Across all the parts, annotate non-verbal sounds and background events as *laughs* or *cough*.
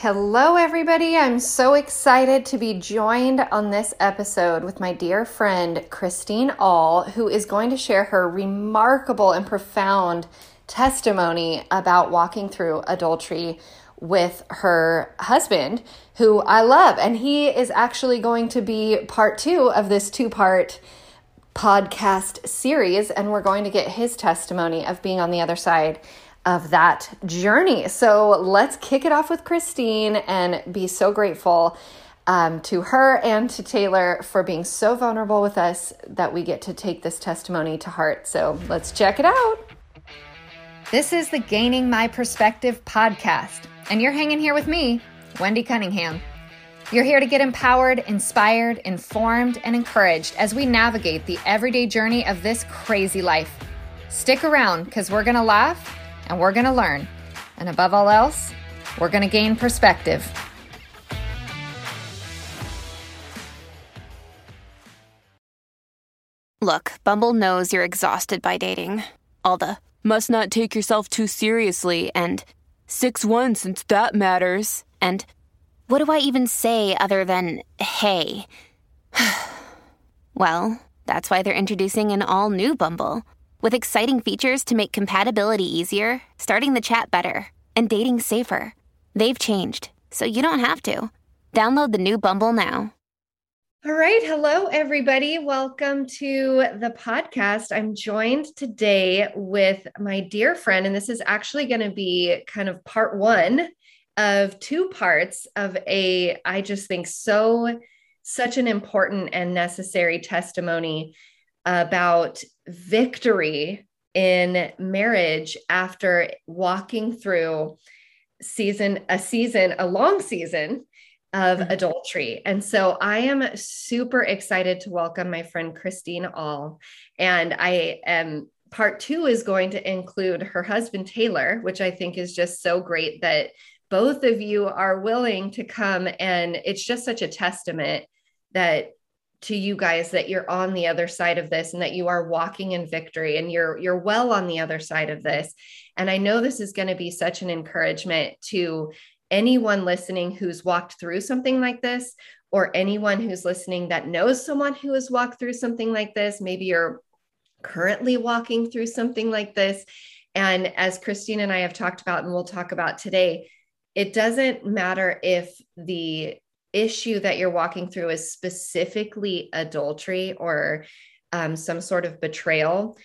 Hello, everybody. I'm so excited to be joined on this episode with my dear friend Christine All, who is going to share her remarkable and profound testimony about walking through adultery with her husband, who I love. And he is actually going to be part two of this two part podcast series. And we're going to get his testimony of being on the other side of that journey. So let's kick it off with Christine and be so grateful um, to her and to Taylor for being so vulnerable with us that we get to take this testimony to heart. So let's check it out. This is the Gaining My Perspective podcast, and you're hanging here with me, Wendy Cunningham. You're here to get empowered, inspired, informed, and encouraged as we navigate the everyday journey of this crazy life. Stick around because we're going to laugh and we're going to learn. And above all else, we're going to gain perspective. Look, Bumble knows you're exhausted by dating. All the must not take yourself too seriously and 6 1 since that matters. And what do I even say other than hey? *sighs* well, that's why they're introducing an all new Bumble. With exciting features to make compatibility easier, starting the chat better, and dating safer. They've changed, so you don't have to. Download the new Bumble now. All right. Hello, everybody. Welcome to the podcast. I'm joined today with my dear friend, and this is actually going to be kind of part one of two parts of a, I just think, so, such an important and necessary testimony about victory in marriage after walking through season a season a long season of mm-hmm. adultery. And so I am super excited to welcome my friend Christine All. And I am part two is going to include her husband Taylor, which I think is just so great that both of you are willing to come. And it's just such a testament that to you guys that you're on the other side of this and that you are walking in victory and you're you're well on the other side of this. And i know this is going to be such an encouragement to anyone listening who's walked through something like this or anyone who's listening that knows someone who has walked through something like this. Maybe you're currently walking through something like this. And as christine and i have talked about and we'll talk about today it doesn't matter if the issue that you're walking through is specifically adultery or um, some sort of betrayal,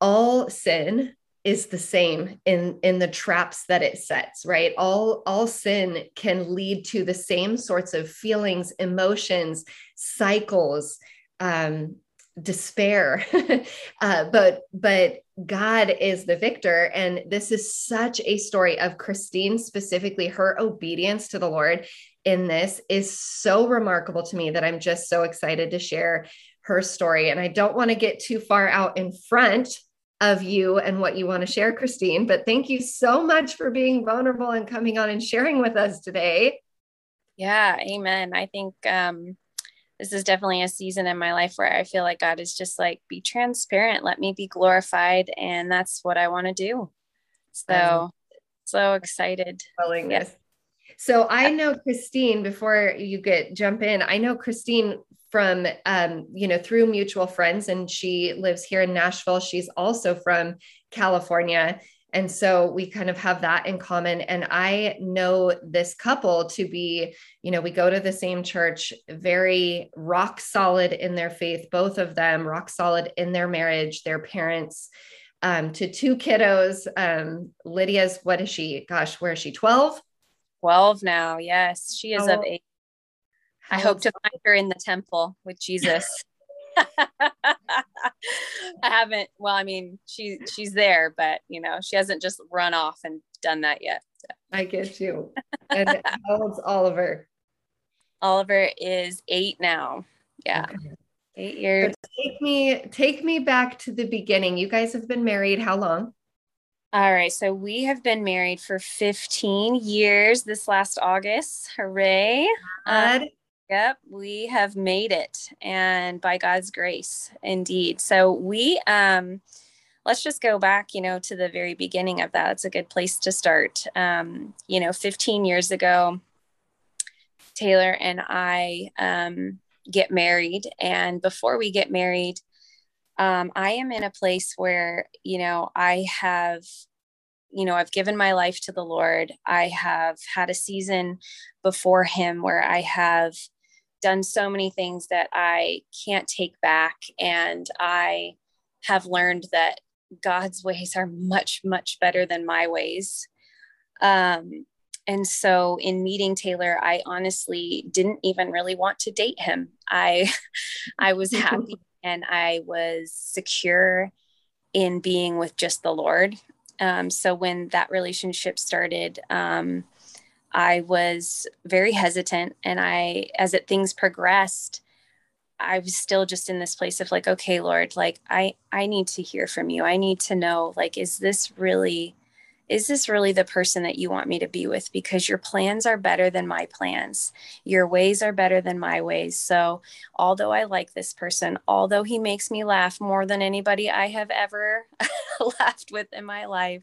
all sin is the same in in the traps that it sets right? All all sin can lead to the same sorts of feelings emotions cycles um despair. *laughs* Uh, but but god is the victor. And this is such a story of christine specifically her obedience to the lord in this is so remarkable to me that I'm just so excited to share her story. And I don't want to get too far out in front of you and what you want to share, Christine, but thank you so much for being vulnerable and coming on and sharing with us today. Yeah, amen. I think um, this is definitely a season in my life where I feel like God is just like, be transparent, let me be glorified. And that's what I want to do. So, so excited. Willingness. So I know Christine, before you get jump in, I know Christine from um, you know, through mutual friends, and she lives here in Nashville. She's also from California. And so we kind of have that in common. And I know this couple to be, you know, we go to the same church, very rock solid in their faith, both of them, rock solid in their marriage, their parents, um, to two kiddos. Um, Lydia's, what is she? Gosh, where is she? 12? 12 now. Yes, she is of oh. age. I hope to find her in the temple with Jesus. *laughs* I haven't. Well, I mean, she she's there, but you know, she hasn't just run off and done that yet. So. I get you. And how old's Oliver? Oliver is eight now. Yeah. Okay. Eight years. take me take me back to the beginning. You guys have been married how long? All right. So we have been married for 15 years this last August. Hooray. Um, yep. We have made it and by God's grace, indeed. So we, um, let's just go back, you know, to the very beginning of that. It's a good place to start. Um, you know, 15 years ago, Taylor and I um, get married. And before we get married, um, I am in a place where, you know, I have, you know, I've given my life to the Lord. I have had a season before Him where I have done so many things that I can't take back. And I have learned that God's ways are much, much better than my ways. Um, and so in meeting Taylor, I honestly didn't even really want to date him. I *laughs* I was *laughs* happy and I was secure in being with just the Lord. Um, so when that relationship started, um, I was very hesitant, and I, as it things progressed, I was still just in this place of like, okay, Lord, like I I need to hear from you. I need to know, like, is this really is this really the person that you want me to be with? Because your plans are better than my plans. Your ways are better than my ways. So, although I like this person, although he makes me laugh more than anybody I have ever *laughs* laughed with in my life,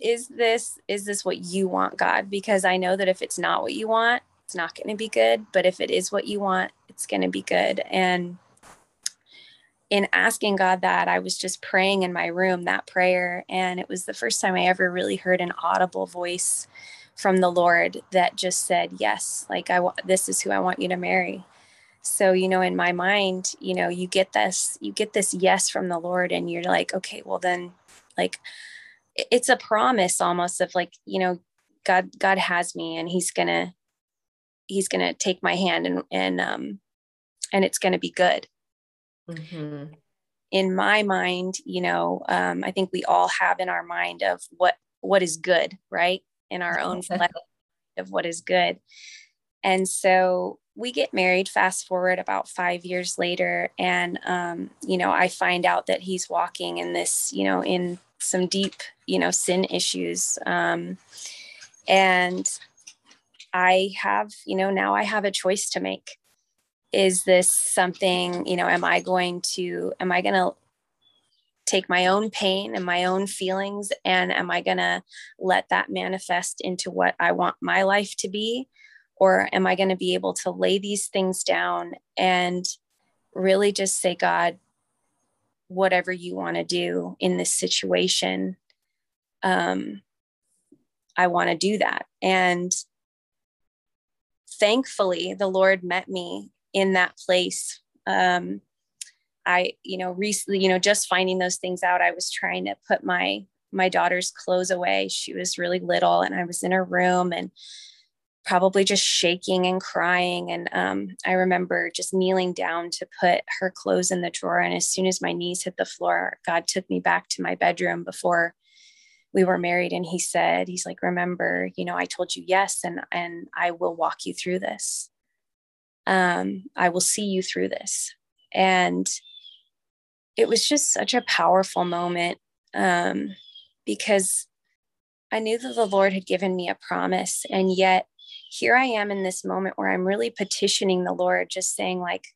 is this is this what you want, God? Because I know that if it's not what you want, it's not going to be good, but if it is what you want, it's going to be good. And in asking God that, I was just praying in my room that prayer. And it was the first time I ever really heard an audible voice from the Lord that just said, Yes, like I want this is who I want you to marry. So, you know, in my mind, you know, you get this, you get this yes from the Lord, and you're like, okay, well, then, like, it's a promise almost of like, you know, God, God has me and he's gonna, he's gonna take my hand and, and, um, and it's gonna be good Mm-hmm. In my mind, you know, um, I think we all have in our mind of what what is good, right? In our own *laughs* of what is good. And so we get married. Fast forward about five years later, and um, you know, I find out that he's walking in this, you know, in some deep, you know, sin issues. Um, and I have, you know, now I have a choice to make is this something you know am i going to am i going to take my own pain and my own feelings? And am i going to let that manifest into what i want my life to be? Or am i going to be able to lay these things down and really just say god whatever you want to do in this situation um i want to do that. And thankfully the lord met me in that place. Um, i you know recently you know just finding those things out i was trying to put my my daughter's clothes away. She was really little and i was in her room and probably just shaking and crying. And um, i remember just kneeling down to put her clothes in the drawer. And as soon as my knees hit the floor god took me back to my bedroom before we were married. And he said he's like remember you know i told you yes and and i will walk you through this um, I will see you through this. And it was just such a powerful moment um, because I knew that the Lord had given me a promise. And yet, here I am in this moment where I'm really petitioning the Lord, just saying, like,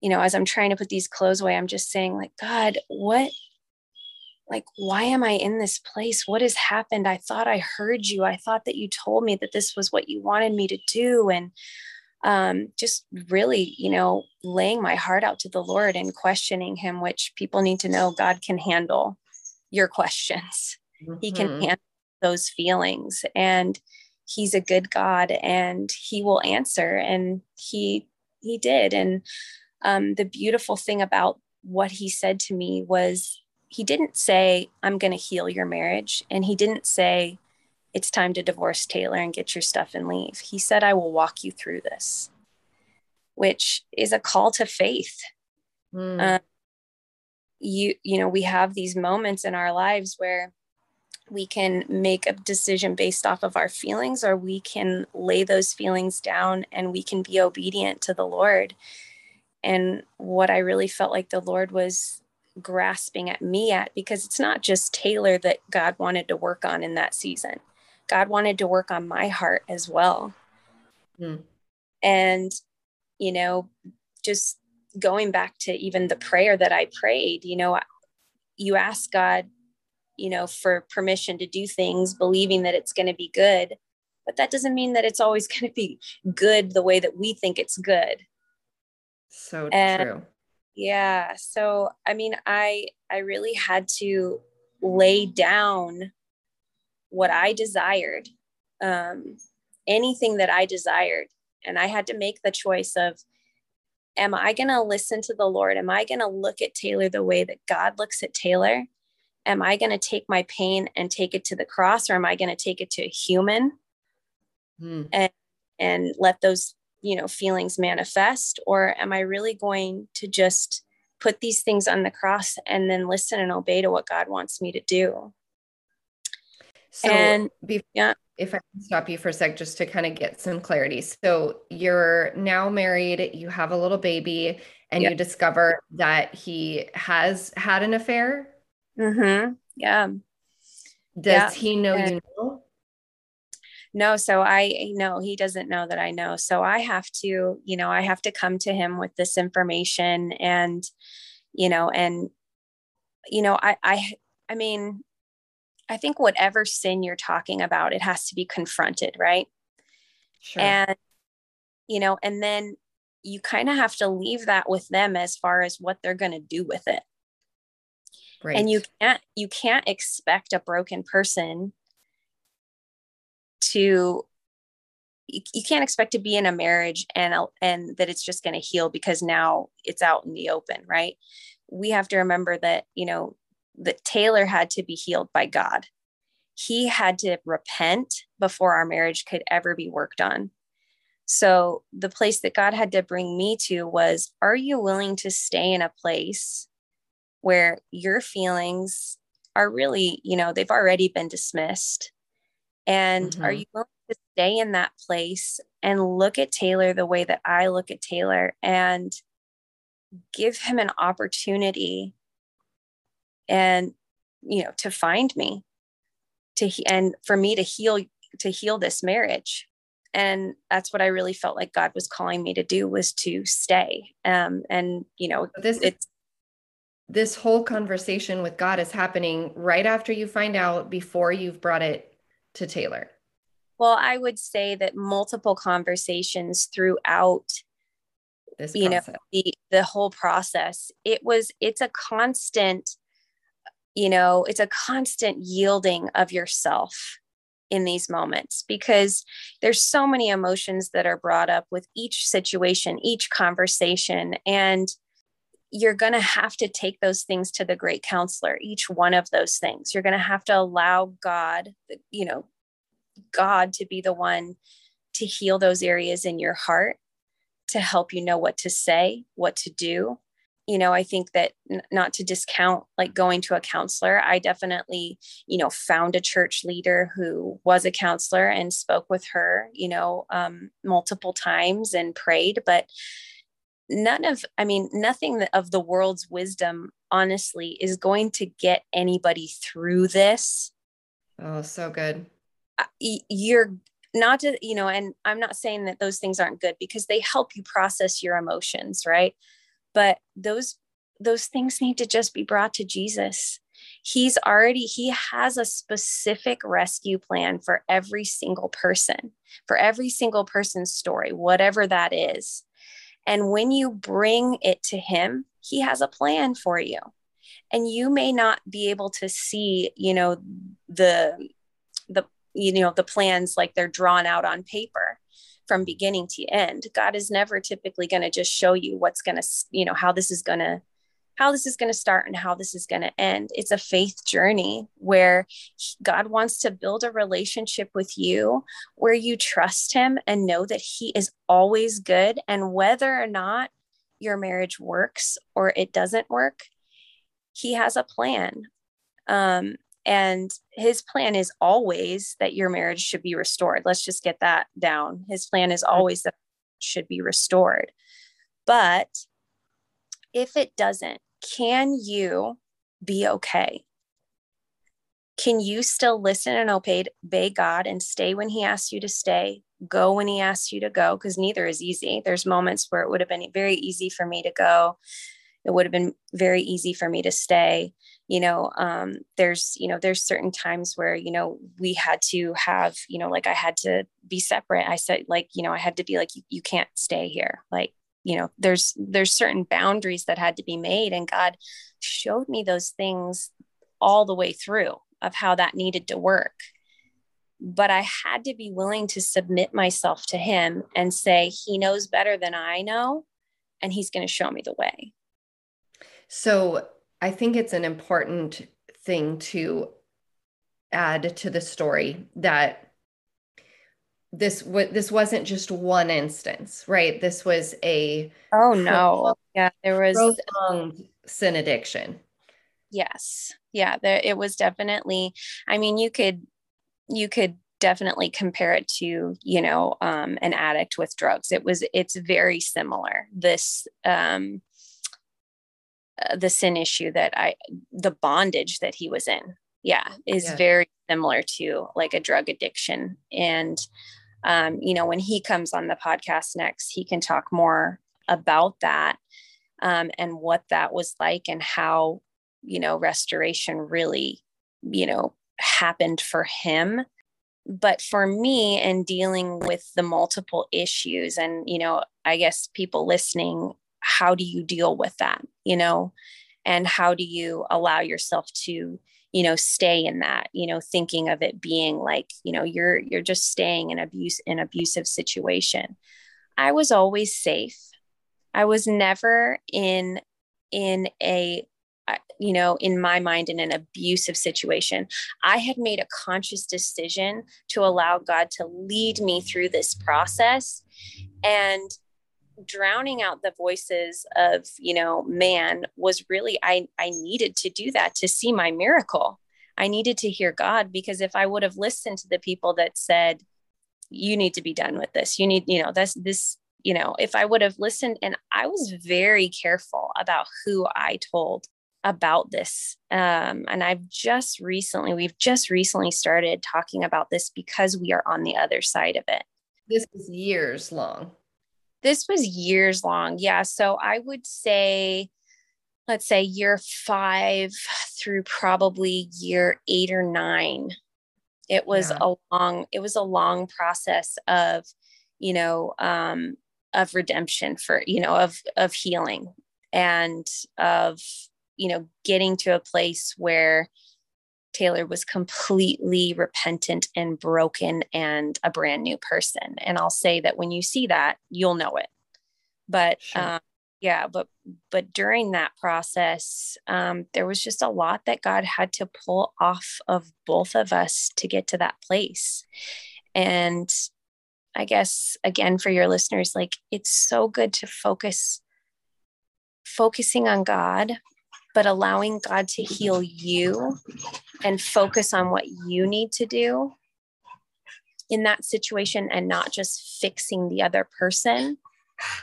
you know, as I'm trying to put these clothes away, I'm just saying, like, God, what, like, why am I in this place? What has happened? I thought I heard you. I thought that you told me that this was what you wanted me to do. And um, just really, you know, laying my heart out to the Lord and questioning Him, which people need to know God can handle your questions. Mm-hmm. He can mm-hmm. handle those feelings. And He's a good God and He will answer. And He, He did. And um, the beautiful thing about what He said to me was, He didn't say, I'm going to heal your marriage. And He didn't say, it's time to divorce Taylor and get your stuff and leave. He said, I will walk you through this, which is a call to faith. Mm. you, you know, we have these moments in our lives where we can make a decision based off of our feelings, or we can lay those feelings down and we can be obedient to the Lord. And what I really felt like the Lord was grasping at me at, because it's not just Taylor that God wanted to work on in that season God wanted to work on my heart as well. Mm. And, you know, just going back to even the prayer that I prayed, you know, you ask God, you know, for permission to do things, believing that it's going to be good. But that doesn't mean that it's always *laughs* going to be good the way that we think it's good. So and, true. Yeah. So, I mean, I, I really had to lay down what I desired, um, anything that I desired. And I had to make the choice of, am I going to listen to the Lord? Am I going to look at Taylor the way that God looks at Taylor? Am I going to take my pain and take it to the cross, or am I going to take it to a human hmm. and and let those you know feelings manifest, or am I really going to just put these things on the cross and then listen and obey to what God wants me to do? So, and yeah, if I can stop you for a sec, just to kind of get some clarity. So, you're now married, you have a little baby, and you discover that he has had an affair. Mm-hmm. Yeah. Does yeah. he know and- you know? no so i know he doesn't know that i know so i have to you know i have to come to him with this information and you know and you know i i i mean I think whatever sin you're talking about, it has to be confronted, right? Sure. And, you know, and then you kind of have to leave that with them as far as what they're going to do with it. Right. And you can't, you can't expect a broken person to, you, you can't expect to be in a marriage and, and that it's just going to heal because now it's out in the open, right? We have to remember that, you know, that Taylor had to be healed by God. He had to repent before our marriage could ever be worked on. So, the place that God had to bring me to was Are you willing to stay in a place where your feelings are really, you know, they've already been dismissed? And mm-hmm. are you willing to stay in that place and look at Taylor the way that I look at Taylor and give him an opportunity and you know to find me to and for me to heal to heal this marriage. And that's what i really felt like god was calling me to do was to stay. Um and you know this it's this whole conversation with god is happening right after you find out before you've brought it to taylor. Well i would say that multiple conversations throughout this you know the the whole process it was it's a constant you know it's a constant yielding of yourself in these moments because there's so many emotions that are brought up with each situation each conversation and you're going to have to take those things to the great counselor each one of those things. You're going to have to allow god you know god to be the one to heal those areas in your heart to help you know what to say what to do you know i think that n- not to discount like going to a counselor i definitely you know found a church leader who was a counselor and spoke with her you know um, multiple times and prayed but none of i mean nothing of the world's wisdom honestly is going to get anybody through this. Oh so good. You're not to you know and i'm not saying that those things aren't good because they help you process your emotions right but those those things need to just be brought to Jesus. He's already he has a specific rescue plan for every single person, for every single person's story, whatever that is. And when you bring it to him, he has a plan for you. And you may not be able to see, you know, the the you know the plans like they're drawn out on paper from beginning to end. God is never typically going to just show you what's going to, you know, how this is going to how this is going to start and how this is going to end. It's a faith journey where God wants to build a relationship with you where you trust Him and know that He is always good. And whether or not your marriage works or it doesn't work, He has a plan. Um, and his plan is always that your marriage should be restored. Let's just get that down. His plan is always that should be restored. But if it doesn't, can you be okay? Can you still listen and obey, obey God and stay when He asks you to stay, go when He asks you to go? Because neither is easy. There's moments where it would have been very easy for me to go, it would have been very easy for me to stay you know um, there's you know there's certain times where you know we had to have you know like i had to be separate. I said like you know i had to be like you, you can't stay here. Like you know there's there's certain boundaries that had to be made and god showed me those things all the way through of how that needed to work. But i had to be willing to submit myself to him and say he knows better than i know and he's going to show me the way. So I think it's an important thing to add to the story that this w- this wasn't just one instance, right? This was a oh no, yeah, there was prolonged sin addiction. Yes, yeah, there it was definitely. I mean, you could you could definitely compare it to you know um, an addict with drugs. It was it's very similar. This um, uh, the sin issue that I, the bondage that he was in, yeah, is yeah. very similar to like a drug addiction. And, um, you know, when he comes on the podcast next, he can talk more about that um, and what that was like and how, you know, restoration really, you know, happened for him but for me and dealing with the multiple issues and you know i guess people listening how do you deal with that you know? And how do you allow yourself to you know stay in that you know thinking of it being like you know you're you're just staying in abuse in abusive situation. I was always safe. I was never in in a uh, you know in my mind in an abusive situation. I had made a conscious decision to allow god to lead me through this process. And drowning out the voices of you know man was really i i needed to do that to see my miracle. I needed to hear god because if i would have listened to the people that said you need to be done with this. You need you know this this you know if i would have listened and i was very careful about who i told about this um, and i've just recently we've just recently started talking about this because we are on the other side of it. This is years long this was years long. Yeah. So I would say, let's say year five through probably year eight or nine. It was yeah. a long, it was a long process of, you know, um, of redemption for, you know, of, of healing and of, you know, getting to a place where, Taylor was completely repentant and broken and a brand new person. And I'll say that when you see that, you'll know it. But sure. um, yeah, but but during that process, um, there was just a lot that God had to pull off of both of us to get to that place. And I guess again for your listeners, like it's so good to focus focusing on God but allowing God to heal you and focus on what you need to do in that situation and not just fixing the other person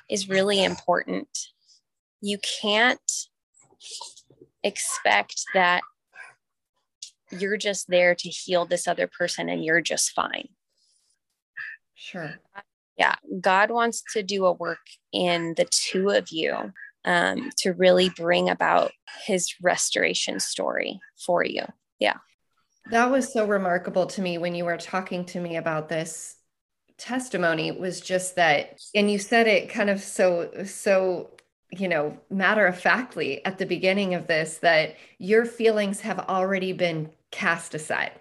is really important. You can't expect that you're just there to heal this other person and you're just fine. Sure. Yeah. God wants to do a work in the two of you um, to really bring about his restoration story for you. Yeah. That was so remarkable to me when you were talking to me about this testimony was just that and you said it kind of so so you know matter of factly at the beginning of this that your feelings have already been cast aside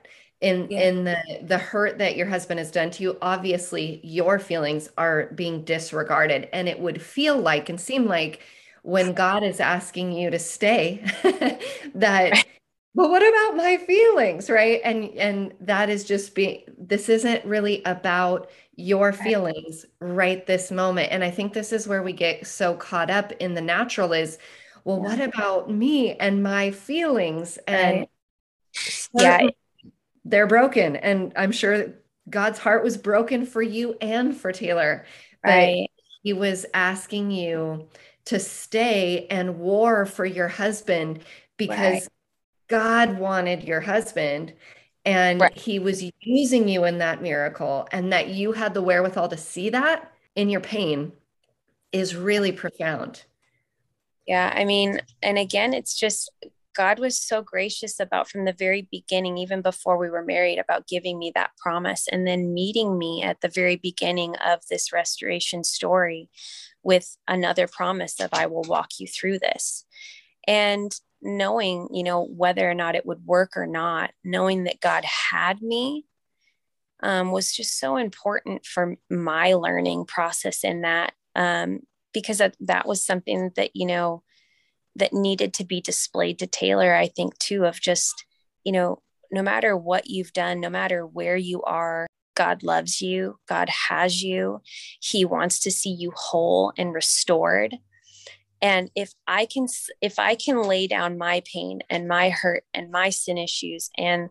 in yeah. in the the hurt that your husband has done to you obviously your feelings are being disregarded and it would feel like and seem like when *laughs* God is asking you to stay *laughs* that but what about my feelings? Right? And and that is just being this isn't really about your feelings right this moment. And i think this is where we get so caught up in the natural is well yeah. what about me and my feelings? And yeah. they're broken. And i'm sure god's heart was broken for you and for taylor right. he was asking you to stay and war for your husband because right. God wanted your husband and right. he was using you in that miracle and that you had the wherewithal to see that in your pain is really profound. Yeah, I mean, and again, it's just God was so gracious about from the very beginning, even before we were married, about giving me that promise and then meeting me at the very beginning of this restoration story with another promise of I will walk you through this. And knowing, you know, whether or not it would work or not, knowing that God had me um, was just so important for my learning process in that um, because that, that was something that, you know, that needed to be displayed to Taylor, I think, too, of just, you know, no matter what you've done, no matter where you are, God loves you, God has you, He wants to see you whole and restored. And if I can, if I can lay down my pain and my hurt and my sin issues and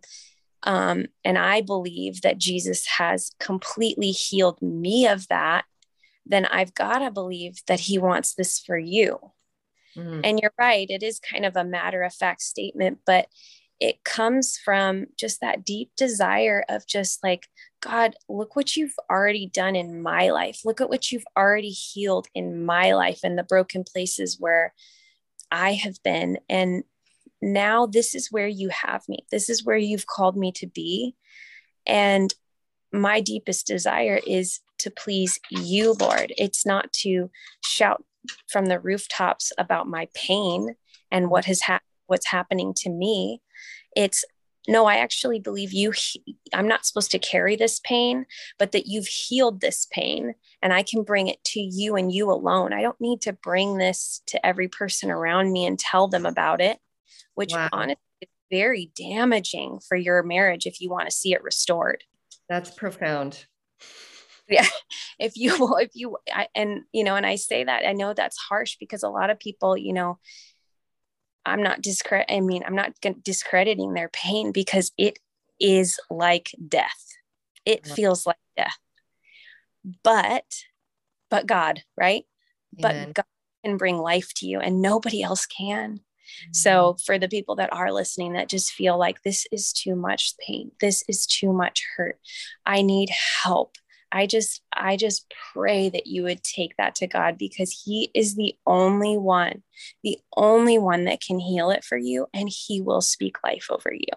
um, and I believe that Jesus has completely healed me of that, then I've got to believe that He wants this for you. Mm-hmm. And you're right, it is kind of a matter of fact statement, but it comes from just that deep desire of just like, God, look what you've already done in my life. Look at what you've already healed in my life and the broken places where I have been. And now this is where you have me. This is where you've called me to be. And my deepest desire is to please you, Lord. It's not to shout from the rooftops about my pain and what has happened what's happening to me it's no i actually believe you i'm not supposed to carry this pain but that you've healed this pain and i can bring it to you and you alone. I don't need to bring this to every person around me and tell them about it which wow. honestly is very damaging for your marriage if you want to see it restored. That's profound. *laughs* Yeah. If you *laughs* if you I, and you know and i say that i know that's harsh because a lot of people you know i'm not discredit i mean i'm not discrediting their pain because it is like death it feels like death but but god right Amen. but god can bring life to you and nobody else can so, mm-hmm. for the people that are listening that just feel like this is too much pain, this is too much hurt, I need help. I just I just pray that you would take that to God because he is the only one, the only one that can heal it for you and he will speak life over you.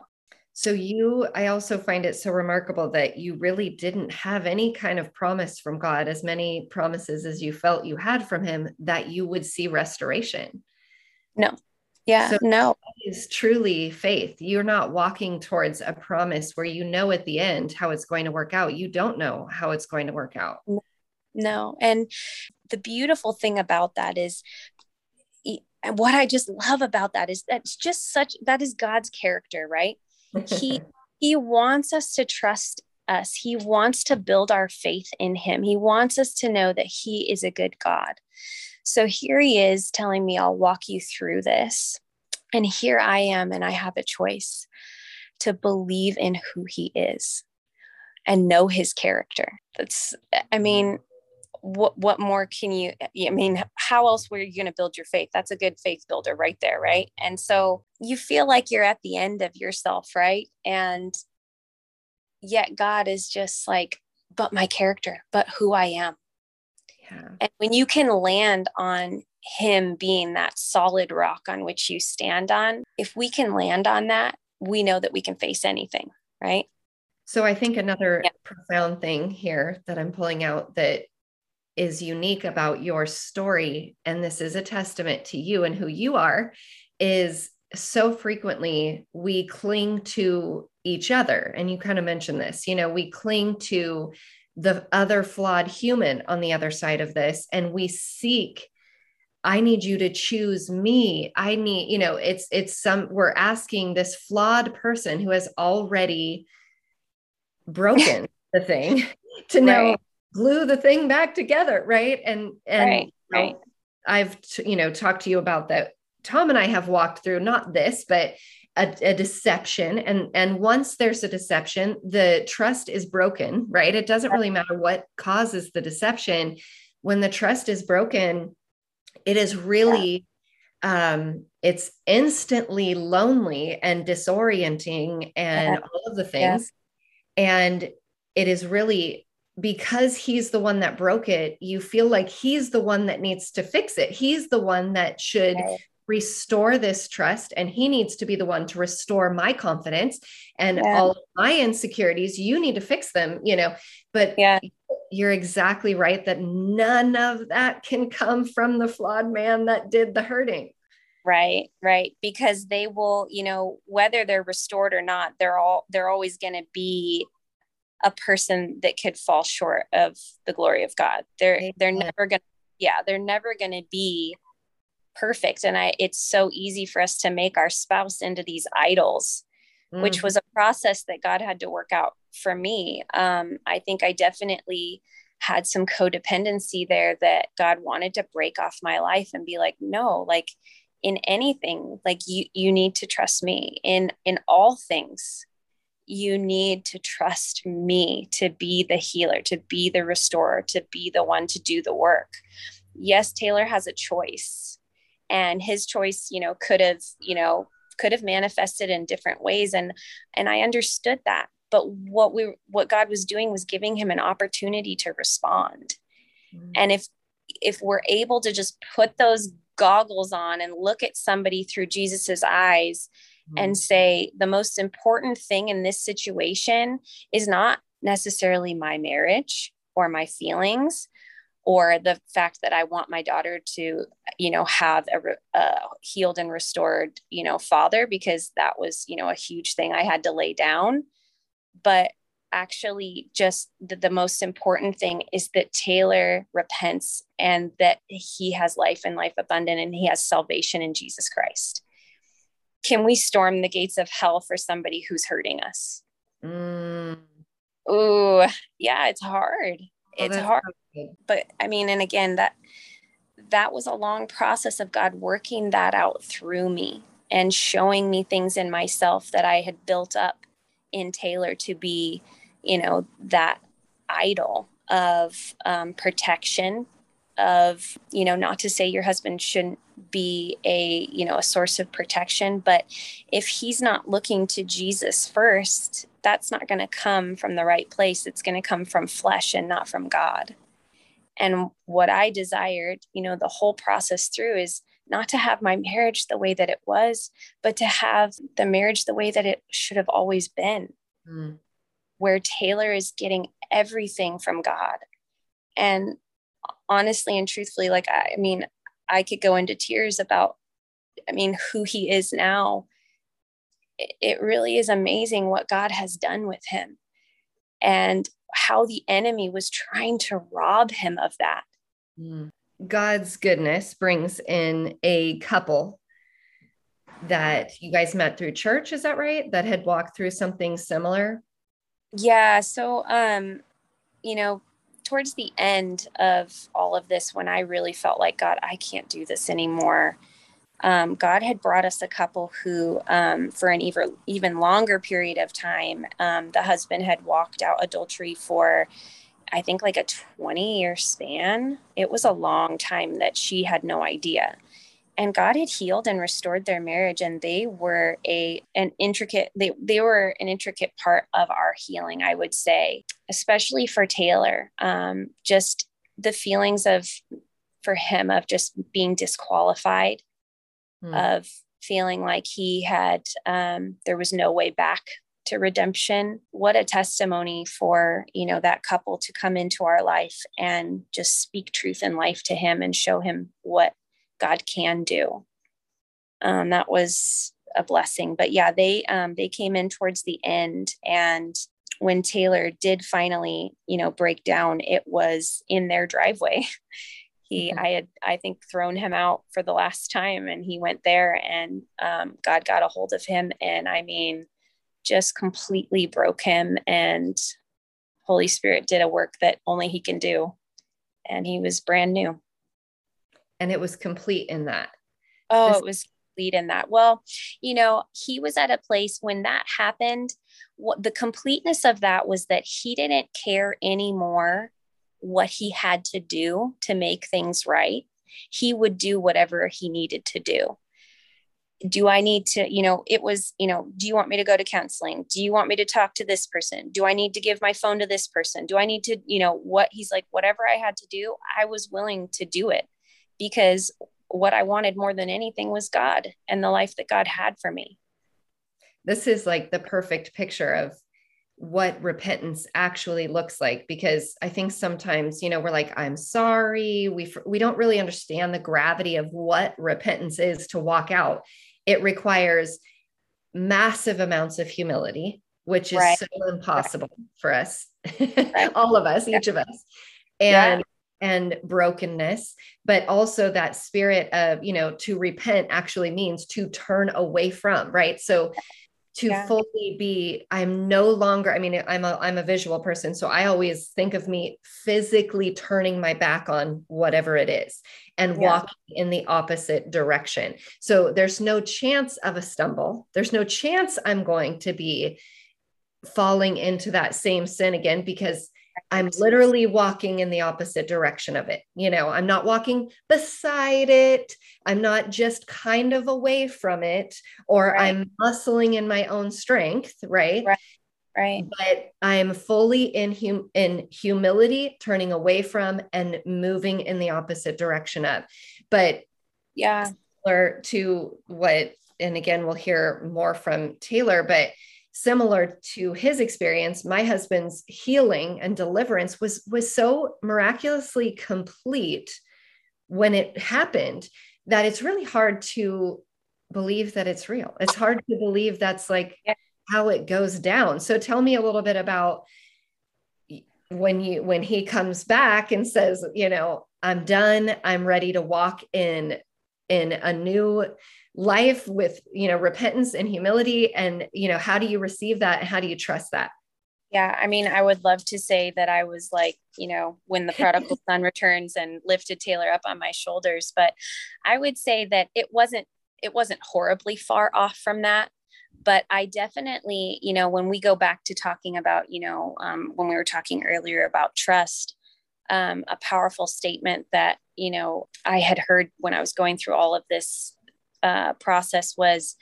So you I also find it so remarkable that you really didn't have any kind of promise from God as many promises as you felt you had from him that you would see restoration. No. Yeah, so no. Is truly faith. You're not walking towards a promise where you know at the end how it's going to work out. You don't know how it's going to work out. No. And the beautiful thing about that is and what I just love about that is that's just such that is God's character, right? He *laughs* he wants us to trust us. He wants to build our faith in him. He wants us to know that he is a good God. So here he is telling me, I'll walk you through this. And here I am, and I have a choice to believe in who he is and know his character. That's, I mean, what what more can you i mean how else were you going to build your faith that's a good faith builder right there right and so you feel like you're at the end of yourself right and yet god is just like but my character but who i am yeah. And when you can land on him being that solid rock on which you stand on, if we can land on that, we know that we can face anything, right? So I think another yeah. profound thing here that I'm pulling out that is unique about your story, and this is a testament to you and who you are, is so frequently we cling to each other. And you kind of mentioned this, you know, we cling to the other flawed human on the other side of this and we seek i need you to choose me i need you know it's it's some we're asking this flawed person who has already broken the thing *laughs* to right. now glue the thing back together right and and right, right. i've you know talked to you about that tom and i have walked through not this but a, a, deception and and once there's a deception the trust is broken right it doesn't really matter what causes the deception when the trust is broken it is really yeah. um it's instantly lonely and disorienting and yeah. all of the things yeah. and it is really because he's the one that broke it you feel like he's the one that needs to fix it he's the one that should restore this trust and he needs to be the one to restore my confidence and yeah. all my insecurities. You need to fix them you know but yeah. you're exactly right that none of that can come from the flawed man that did the hurting. Right right. Because they will you know whether they're restored or not they're all they're always going to be a person that could fall short of the glory of god. They're they're never going to yeah they're never going to be perfect. And i it's so easy for us to make our spouse into these idols mm. which was a process that god had to work out for me. Um i think i definitely had some codependency there that god wanted to break off my life and be like no like in anything like you you need to trust me. In in all things you need to trust me to be the healer to be the restorer to be the one to do the work. Yes taylor has a choice and his choice you know could have you know could have manifested in different ways and and i understood that but what we what god was doing was giving him an opportunity to respond mm-hmm. and if if we're able to just put those goggles on and look at somebody through Jesus's eyes mm-hmm. and say the most important thing in this situation is not necessarily my marriage or my feelings or the fact that I want my daughter to, you know, have a, a, healed and restored, you know, father, because that was, you know, a huge thing I had to lay down. But actually just the, the most important thing is that Taylor repents and that he has life and life abundant and he has salvation in Jesus Christ. Can we storm the gates of hell for somebody who's hurting us? Mm. Oh, yeah, it's hard. Oh, it's hard. But I mean, and again, that that was a long process of God working that out through me and showing me things in myself that I had built up in Taylor to be you know that idol of um, protection of you know not to say your husband shouldn't be a you know a source of protection but if he's not looking to jesus first that's not going to come from the right place. It's going to come from flesh and not from god. And what i desired you know the whole process through is not to have my marriage the way that it was but to have the marriage the way that it should have always been. Mm where Taylor is getting everything from God. And honestly and truthfully, like, I, I mean, I could go into tears about, I mean, who he is now. It, it really is amazing what God has done with him and how the enemy was trying to rob him of that. Hmm. God's goodness brings in a couple that you guys met through church, is that right? That had walked through something similar? Yeah. So, um, you know, towards the end of all of this, when I really felt like, God, I can't do this anymore, um, God had brought us a couple who, um, for an even, even longer period of time, um, the husband had walked out adultery for, I think, like a 20 year span. It was a long time that she had no idea and God had healed and restored their marriage and they were a an intricate they they were an intricate part of our healing I would say especially for Taylor um, just the feelings of for him of just being disqualified mm. of feeling like he had um, there was no way back to redemption what a testimony for you know that couple to come into our life and just speak truth and life to him and show him what God can do. Um, that was a blessing. But yeah, they um, they came in towards the end, and when Taylor did finally, you know, break down, it was in their driveway. *laughs* he, mm-hmm. I had, I think, thrown him out for the last time, and he went there, and um, God got a hold of him, and I mean, just completely broke him, and Holy Spirit did a work that only He can do, and he was brand new and it was complete in that. Oh, this- it was complete in that. Well, you know, he was at a place when that happened. What the completeness of that was that he didn't care anymore what he had to do to make things right. He would do whatever he needed to do do I need to, you know, it was, you know, do you want me to go to counseling? Do you want me to talk to this person? Do I need to give my phone to this person? Do I need to, you know, what he's like, whatever I had to do, I was willing to do it because what I wanted more than anything was God and the life that God had for me. This is like the perfect picture of what repentance actually looks like because i think sometimes you know we're like i'm sorry we we don't really understand the gravity of what repentance is to walk out it requires massive amounts of humility which is right. so impossible right. for us *laughs* right. all of us each of us and yeah. And brokenness but also that spirit of you know to repent actually means to turn away from right so to yeah. fully be i'm no longer i mean i'm a i'm a visual person so i always think of me physically turning my back on whatever it is and yeah. walking in the opposite direction so there's no chance of a stumble there's no chance i'm going to be falling into that same sin again because I'm literally walking in the opposite direction of it. You know, I'm not walking beside it. I'm not just kind of away from it, or right. I'm muscling in my own strength, right? right? Right. But I'm fully in hum- in humility, turning away from and moving in the opposite direction of. But yeah, similar to what, and again, we'll hear more from Taylor, but similar to his experience my husband's healing and deliverance was was so miraculously complete when it happened that it's really hard to believe that it's real. It's hard to believe that's like yeah. how it goes down. So tell me a little bit about when you when he comes back and says you know i'm done. I'm ready to walk in in a new life with you know repentance and humility and you know how do you receive that and how do you trust that? Yeah i mean i would love to say that i was like you know when the prodigal *laughs* son returns and lifted taylor up on my shoulders but i would say that it wasn't it wasn't horribly far off from that but i definitely you know when we go back to talking about you know um, when we were talking earlier about trust um, a powerful statement that you know i had heard when i was going through all of this uh, process was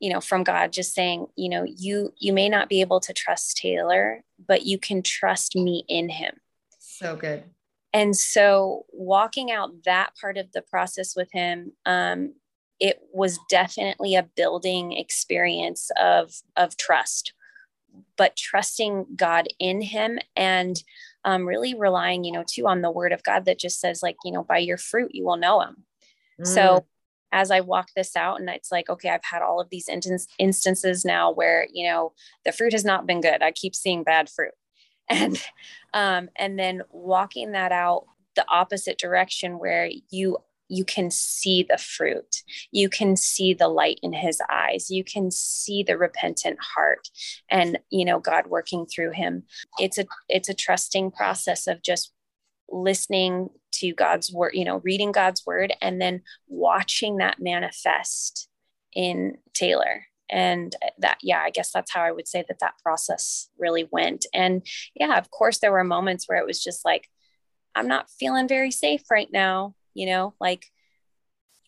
you know from god just saying you know you you may not be able to trust taylor but you can trust me in him. So good. And so walking out that part of the process with him um, it was definitely a building experience of of trust but trusting god in him and um, really relying you know too on the word of god that just says like you know by your fruit you will know him. Mm. so as I walk this out, and it's like, okay, I've had all of these instances now where, you know, the fruit has not been good. I keep seeing bad fruit. *laughs* And, um, and then walking that out the opposite direction where you you can see the fruit you can see the light in his eyes you can see the repentant heart and you know god working through him it's a it's a trusting process of just listening to God's word, you know, reading God's word and then watching that manifest in Taylor. And that, yeah, I guess that's how I would say that that process really went. And yeah, of course, there were moments where it was just like, I'm not feeling very safe right now, you know, like,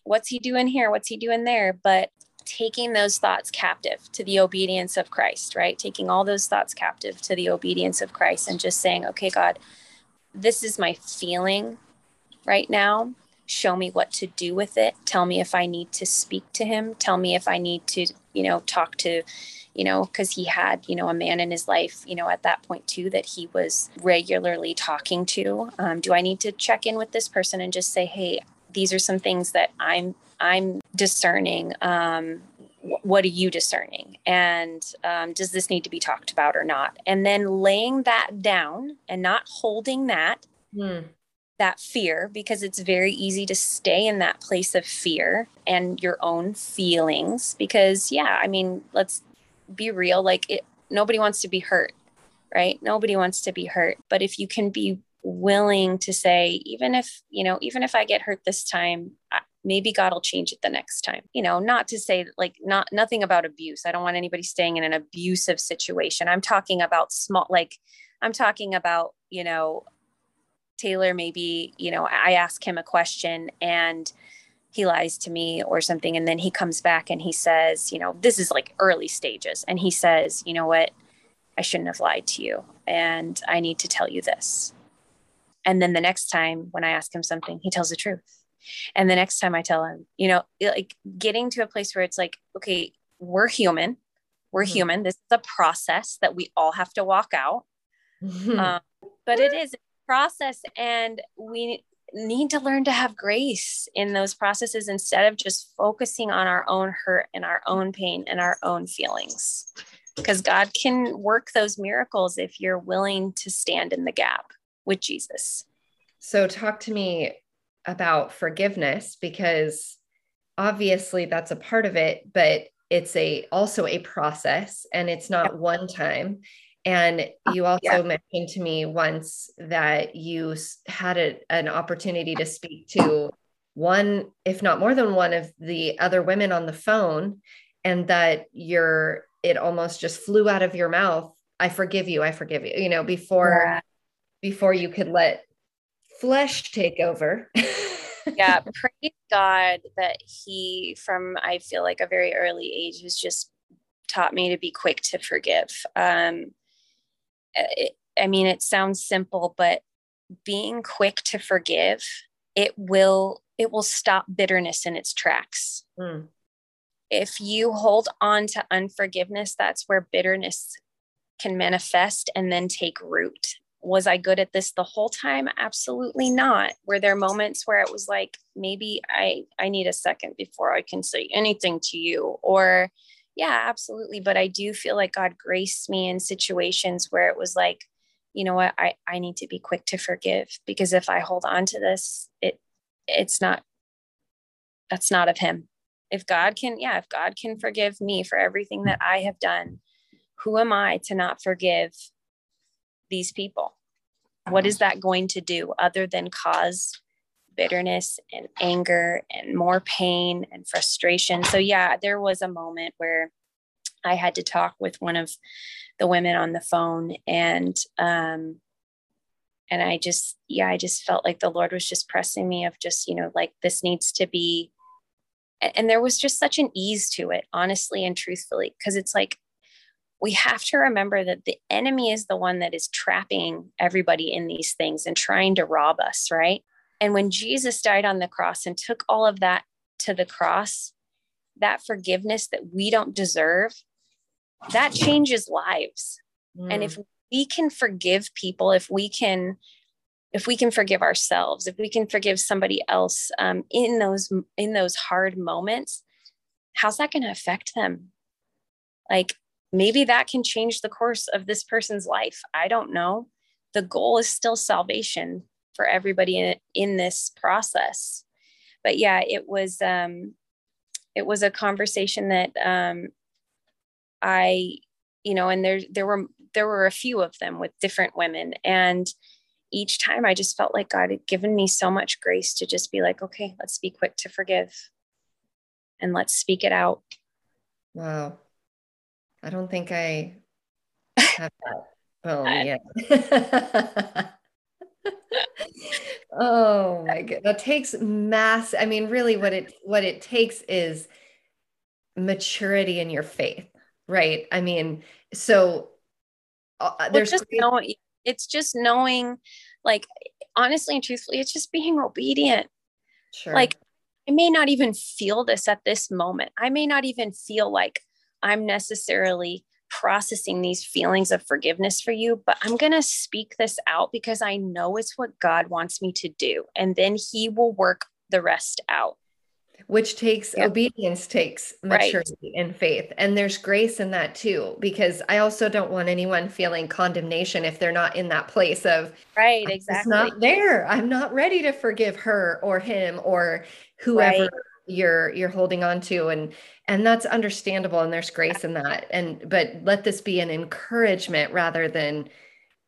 what's he doing here? What's he doing there? But taking those thoughts captive to the obedience of Christ, right? Taking all those thoughts captive to the obedience of Christ and just saying, okay, God, this is my feeling right now. Show me what to do with it. Tell me if I need to speak to him. Tell me if I need to, you know, talk to, you know, because he had, you know, a man in his life, you know, at that point too, that he was regularly talking to. Um, do I need to check in with this person and just say, hey, these are some things that I'm I'm discerning. Um, what are you discerning? And um, does this need to be talked about or not? And then laying that down and not holding that mm. that fear because it's very easy to stay in that place of fear and your own feelings because yeah i mean let's be real like it nobody wants to be hurt right? Nobody wants to be hurt. But if you can be willing to say even if you know even if i get hurt this time I, maybe God will change it the next time. You know, not to say like not nothing about abuse. I don't want anybody staying in an abusive situation. I'm talking about small like I'm talking about, you know, Taylor maybe, you know, I ask him a question and he lies to me or something and then he comes back and he says, you know, this is like early stages and he says, you know what? I shouldn't have lied to you and I need to tell you this. And then the next time when I ask him something, he tells the truth And the next time I tell him, you know, like getting to a place where it's like, okay, we're human. We're mm-hmm. human. This is a process that we all have to walk out. Mm-hmm. Um, but it is a process and we need to learn to have grace in those processes instead of just focusing on our own hurt and our own pain and our own feelings because God can work those miracles if you're willing to stand in the gap with Jesus. So, talk to me about forgiveness because obviously that's a part of it, but it's a also a process and it's not one time. And uh, you also yeah. mentioned to me once that you had a, an opportunity to speak to one, if not more than one of the other women on the phone, and that you're it almost just flew out of your mouth i forgive you i forgive you you know before yeah. before you could let flesh takeover. *laughs* yeah praise god that he from i feel like a very early age has just taught me to be quick to forgive um it, i mean it sounds simple but being quick to forgive it will it will stop bitterness in its tracks mm if you hold on to unforgiveness, that's where bitterness can manifest and then take root. Was I good at this the whole time? Absolutely not. Were there moments where it was like, maybe I, I need a second before I can say anything to you? Or, yeah, absolutely. But I do feel like God graced me in situations where it was like, you know what, I, I need to be quick to forgive because if I hold on to this, it it's not that's not of him if God can, yeah, if God can forgive me for everything that I have done, who am I to not forgive these people? What is that going to do other than cause bitterness and anger and more pain and frustration? So, yeah, there was a moment where I had to talk with one of the women on the phone and, um, and I just, yeah, I just felt like the Lord was just pressing me of just, you know, like this needs to be and there was just such an ease to it honestly and truthfully because it's like we have to remember that the enemy is the one that is trapping everybody in these things and trying to rob us right? And when jesus died on the cross and took all of that to the cross that forgiveness that we don't deserve that changes lives. Mm. and if we can forgive people if we can if we can forgive ourselves if we can forgive somebody else um, in those in those hard moments how's that going to affect them? Like maybe that can change the course of this person's life i don't know the goal is still salvation for everybody in, in this process but yeah it was um it was a conversation that um i you know and there there were there were a few of them with different women and each time I just felt like God had given me so much grace to just be like, okay, let's be quick to forgive and let's speak it out. Wow. I don't think I have *laughs* that bone yet. *laughs* oh my god. That takes mass. I mean, really what it what it takes is maturity in your faith, right? I mean, so uh, well, there's just great- knowing it's just knowing like honestly and truthfully it's just being obedient sure. like i may not even feel this at this moment i may not even feel like i'm necessarily processing these feelings of forgiveness for you but i'm going to speak this out because i know it's what god wants me to do and then he will work the rest out which takes yep. obedience takes maturity right. and faith and there's grace in that too because i also don't want anyone feeling condemnation if they're not in that place of right exactly It's not there i'm not ready to forgive her or him or whoever right. you're you're holding on to and and that's understandable and there's grace in that and but let this be an encouragement rather than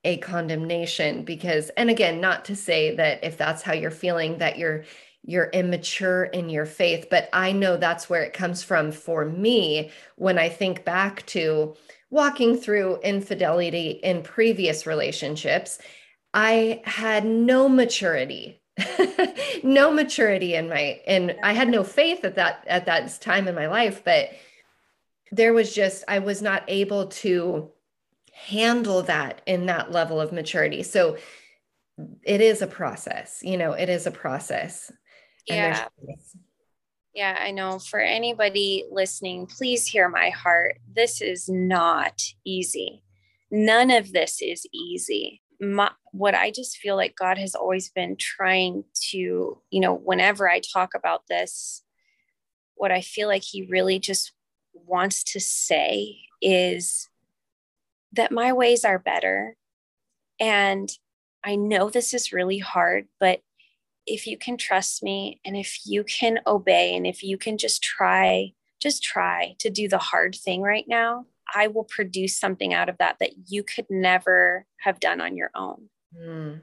a condemnation because and again not to say that if that's how you're feeling that you're you're immature in your faith. But I know that's where it comes from for me when I think back to walking through infidelity in previous relationships. I had no maturity *laughs* no maturity in my and i had no faith at that at that time in my life but there was just i was not able to handle that in that level of maturity so it is a process you know it is a process Yeah. Yeah, I know. For anybody listening, please hear my heart. This is not easy. None of this is easy. My, what I just feel like God has always been trying to, you know, whenever I talk about this, what I feel like He really just wants to say is that my ways are better. And I know this is really hard, but if you can trust me and if you can obey and if you can just try, just try to do the hard thing right now, I will produce something out of that that you could never have done on your own. Mm.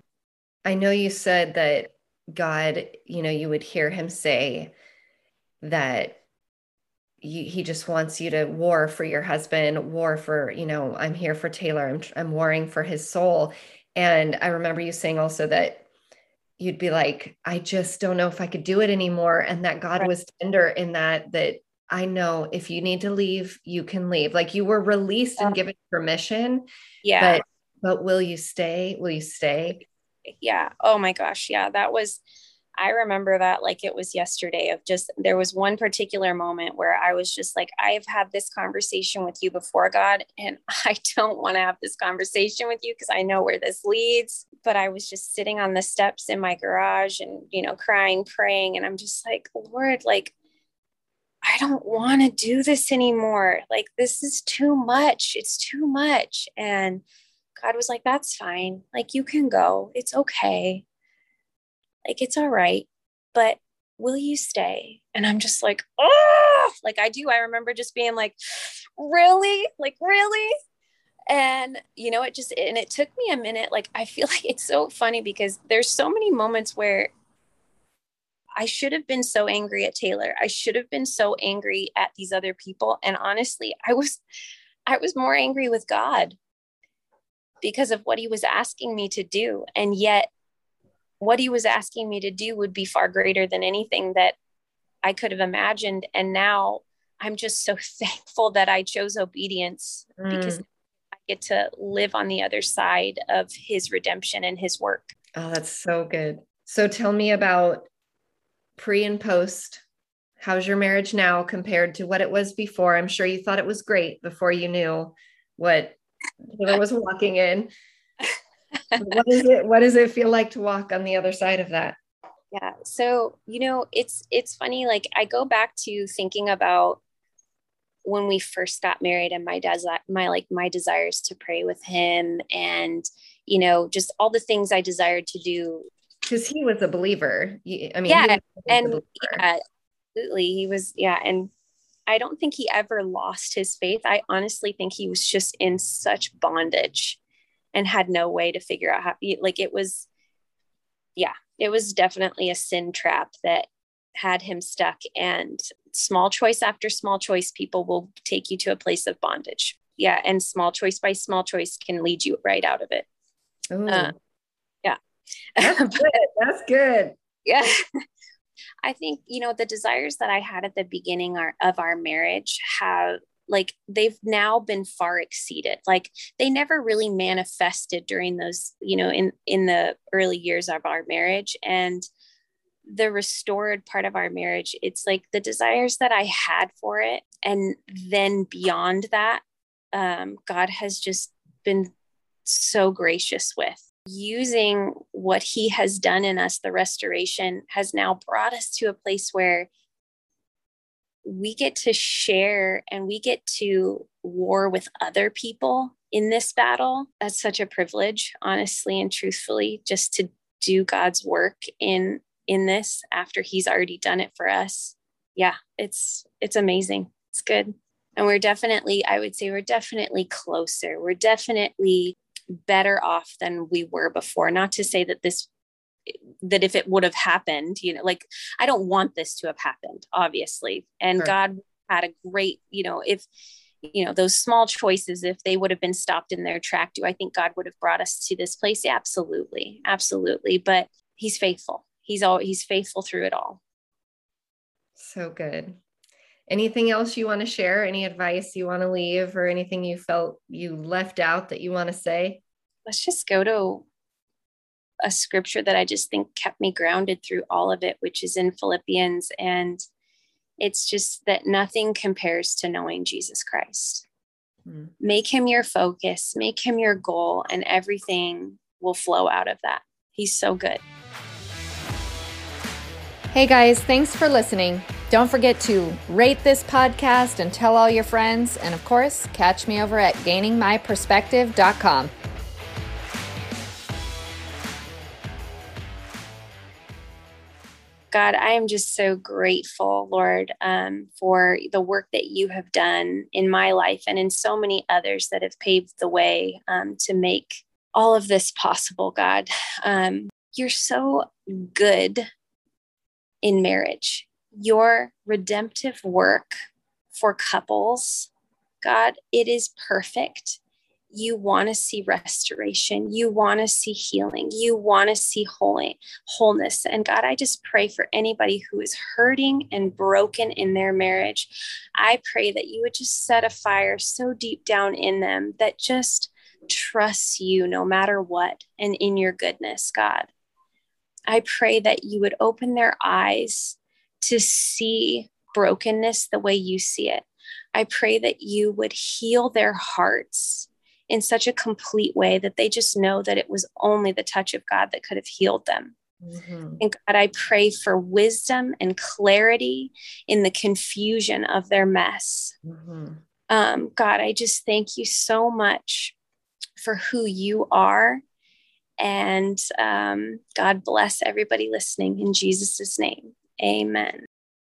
I know you said that God, you know, you would hear him say that you, he just wants you to war for your husband, war for, you know, I'm here for Taylor. I'm, I'm warring for his soul. And I remember you saying also that you'd be like, I just don't know if I could do it anymore. And that God right. was tender in that, that I know if you need to leave, you can leave. Like you were released and given permission. Yeah. But, but will you stay? Will you stay? Yeah. Oh my gosh. Yeah. That was, I remember that like it was yesterday of just there was one particular moment where I was just like I've had this conversation with you before God and *laughs* I don't want to have this conversation with you because I know where this leads but I was just sitting on the steps in my garage and you know crying praying and I'm just like Lord like I don't want to do this anymore like this is too much it's too much and God was like that's fine like you can go it's okay like, it's all right, but will you stay? And I'm just like, oh, like I do. I remember just being like, really? Like, really? And, you know, it just, and it took me a minute. Like, I feel *laughs* like it's so funny because there's so many moments where I should have been so angry at Taylor. I should have been so angry at these other people. And honestly, I was, I was more angry with God because of what he was asking me to do. And yet what he was asking me to do would be far greater than anything that I could have imagined. And now I'm just so *laughs* thankful that I chose obedience mm. because I get to live on the other side of his redemption and his work. Oh, that's so good. So tell me about pre and post. How's your marriage now compared to what it was before? I'm sure you thought it was great before you knew what Taylor was walking in what is it what does it feel like to walk on the other side of that yeah so you know it's it's funny like i go back to thinking about when we first got married and my dad's my like my desires to pray with him and you know just all the things i desired to do because he was a believer. I mean yeah and yeah, absolutely he was yeah and i don't think he ever lost his faith. I honestly think he was just in such bondage and had no way to figure out how like it was yeah it was definitely a sin trap that had him stuck and small choice after small choice people will take you to a place of bondage. Yeah and small choice by small choice can lead you right out of it that's *laughs* good. That's good. yeah. *laughs* I think you know the desires that i had at the beginning are, of our marriage have like they've now been far exceeded. Like they never really manifested during those you know in in the early years of our marriage. And the restored part of our marriage it's like the desires that i had for it and then beyond that um, god has just been so gracious with using what he has done in us the restoration has now brought us to a place where we get to share and we get to war with other people in this battle. That's such a privilege, honestly and truthfully, just to do God's work in in this after he's already done it for us. Yeah, it's it's amazing. It's good. And we're definitely I would say we're definitely closer. We're definitely better off than we were before. Not to say that this that if it would have happened, you know, like I don't want this to have happened, obviously. And sure. God had a great, you know, if you know those small choices if they would have been stopped in their track do i think god would have brought us to this place yeah, absolutely absolutely but he's faithful he's all he's faithful through it all so good anything else you want to share any advice you want to leave or anything you felt you left out that you want to say let's just go to a scripture that I just think kept me grounded through all of it, which is in Philippians. And it's just that nothing compares to knowing Jesus Christ. Mm. Make him your focus, make him your goal, and everything will flow out of that. He's so good. Hey guys, thanks for listening. Don't forget to rate this podcast and tell all your friends. And of course, catch me over at gainingmyperspective.com. God, I am just so grateful, Lord, um, for the work that you have done in my life and in so many others that have paved the way um, to make all of this possible, God. Um, you're so good in marriage. Your redemptive work for couples, God, it is perfect. You want to see restoration. You want to see healing. You want to see wholeness. And god i just pray for anybody who is hurting and broken in their marriage. I pray that you would just set a fire so deep down in them that just trusts you no matter what and in your goodness god. I pray that you would open their eyes to see brokenness the way you see it I pray that you would heal their hearts in such a complete way that they just know that it was only the touch of God that could have healed them. Mm-hmm. And God, I pray for wisdom and clarity in the confusion of their mess. Mm-hmm. Um, God, I just thank you so much for who you are. And um, God bless everybody listening in Jesus' name. Amen.